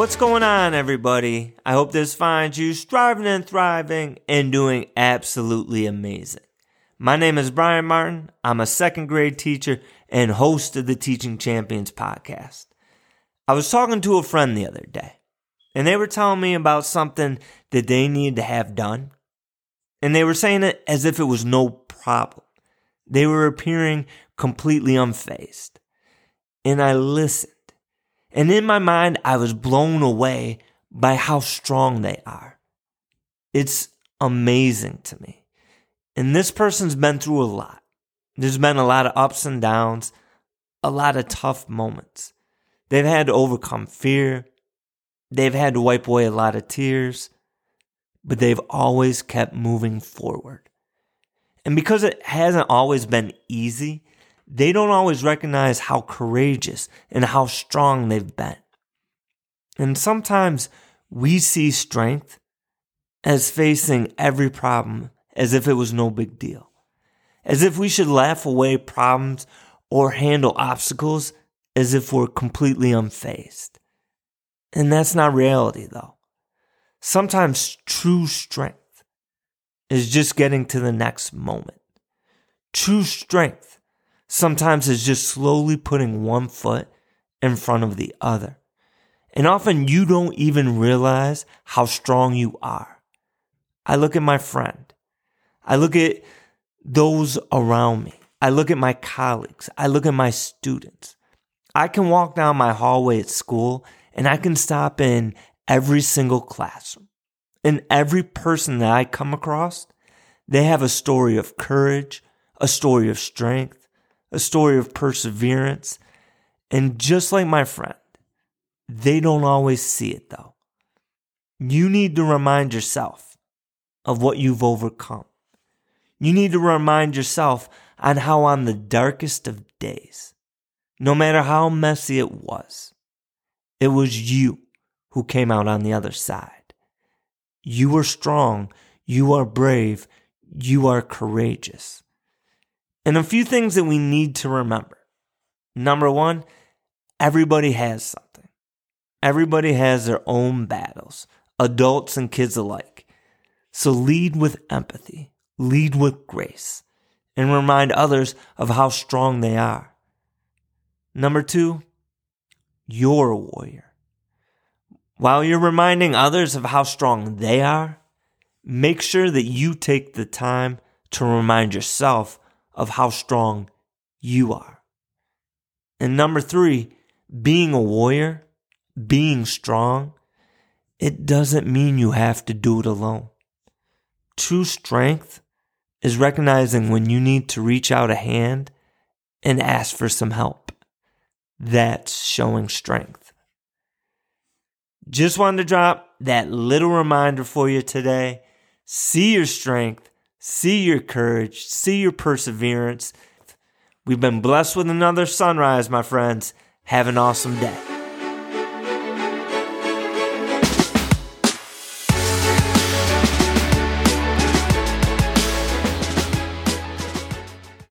What's going on, everybody? I hope this finds you striving and thriving and doing absolutely amazing. My name is Brian Martin. I'm a second grade teacher and host of the Teaching Champions podcast. I was talking to a friend the other day, and they were telling me about something that they needed to have done. And they were saying it as if it was no problem. They were appearing completely unfazed. And I listened. And in my mind, I was blown away by how strong they are. It's amazing to me. And this person's been through a lot. There's been a lot of ups and downs, a lot of tough moments. They've had to overcome fear. They've had to wipe away a lot of tears, but they've always kept moving forward. And because it hasn't always been easy, they don't always recognize how courageous and how strong they've been. And sometimes we see strength as facing every problem as if it was no big deal, as if we should laugh away problems or handle obstacles as if we're completely unfazed. And that's not reality, though. Sometimes true strength is just getting to the next moment. True strength sometimes is just slowly putting one foot in front of the other. And often you don't even realize how strong you are. I look at my friend. I look at those around me. I look at my colleagues. I look at my students. I can walk down my hallway at school and I can stop in every single classroom. And every person that I come across, they have a story of courage, a story of strength, a story of perseverance. And just like my friend, they don't always see it though. You need to remind yourself of what you've overcome. You need to remind yourself on how, on the darkest of days, no matter how messy it was, it was you who came out on the other side. You are strong. You are brave. You are courageous. And a few things that we need to remember. Number one, everybody has something. Everybody has their own battles, adults and kids alike. So lead with empathy, lead with grace, and remind others of how strong they are. Number two, you're a warrior. While you're reminding others of how strong they are, make sure that you take the time to remind yourself of how strong you are. And number three, being a warrior, being strong, it doesn't mean you have to do it alone. True strength is recognizing when you need to reach out a hand and ask for some help. That's showing strength. Just wanted to drop that little reminder for you today. See your strength see your courage, see your perseverance. We've been blessed with another sunrise, my friends. Have an awesome day.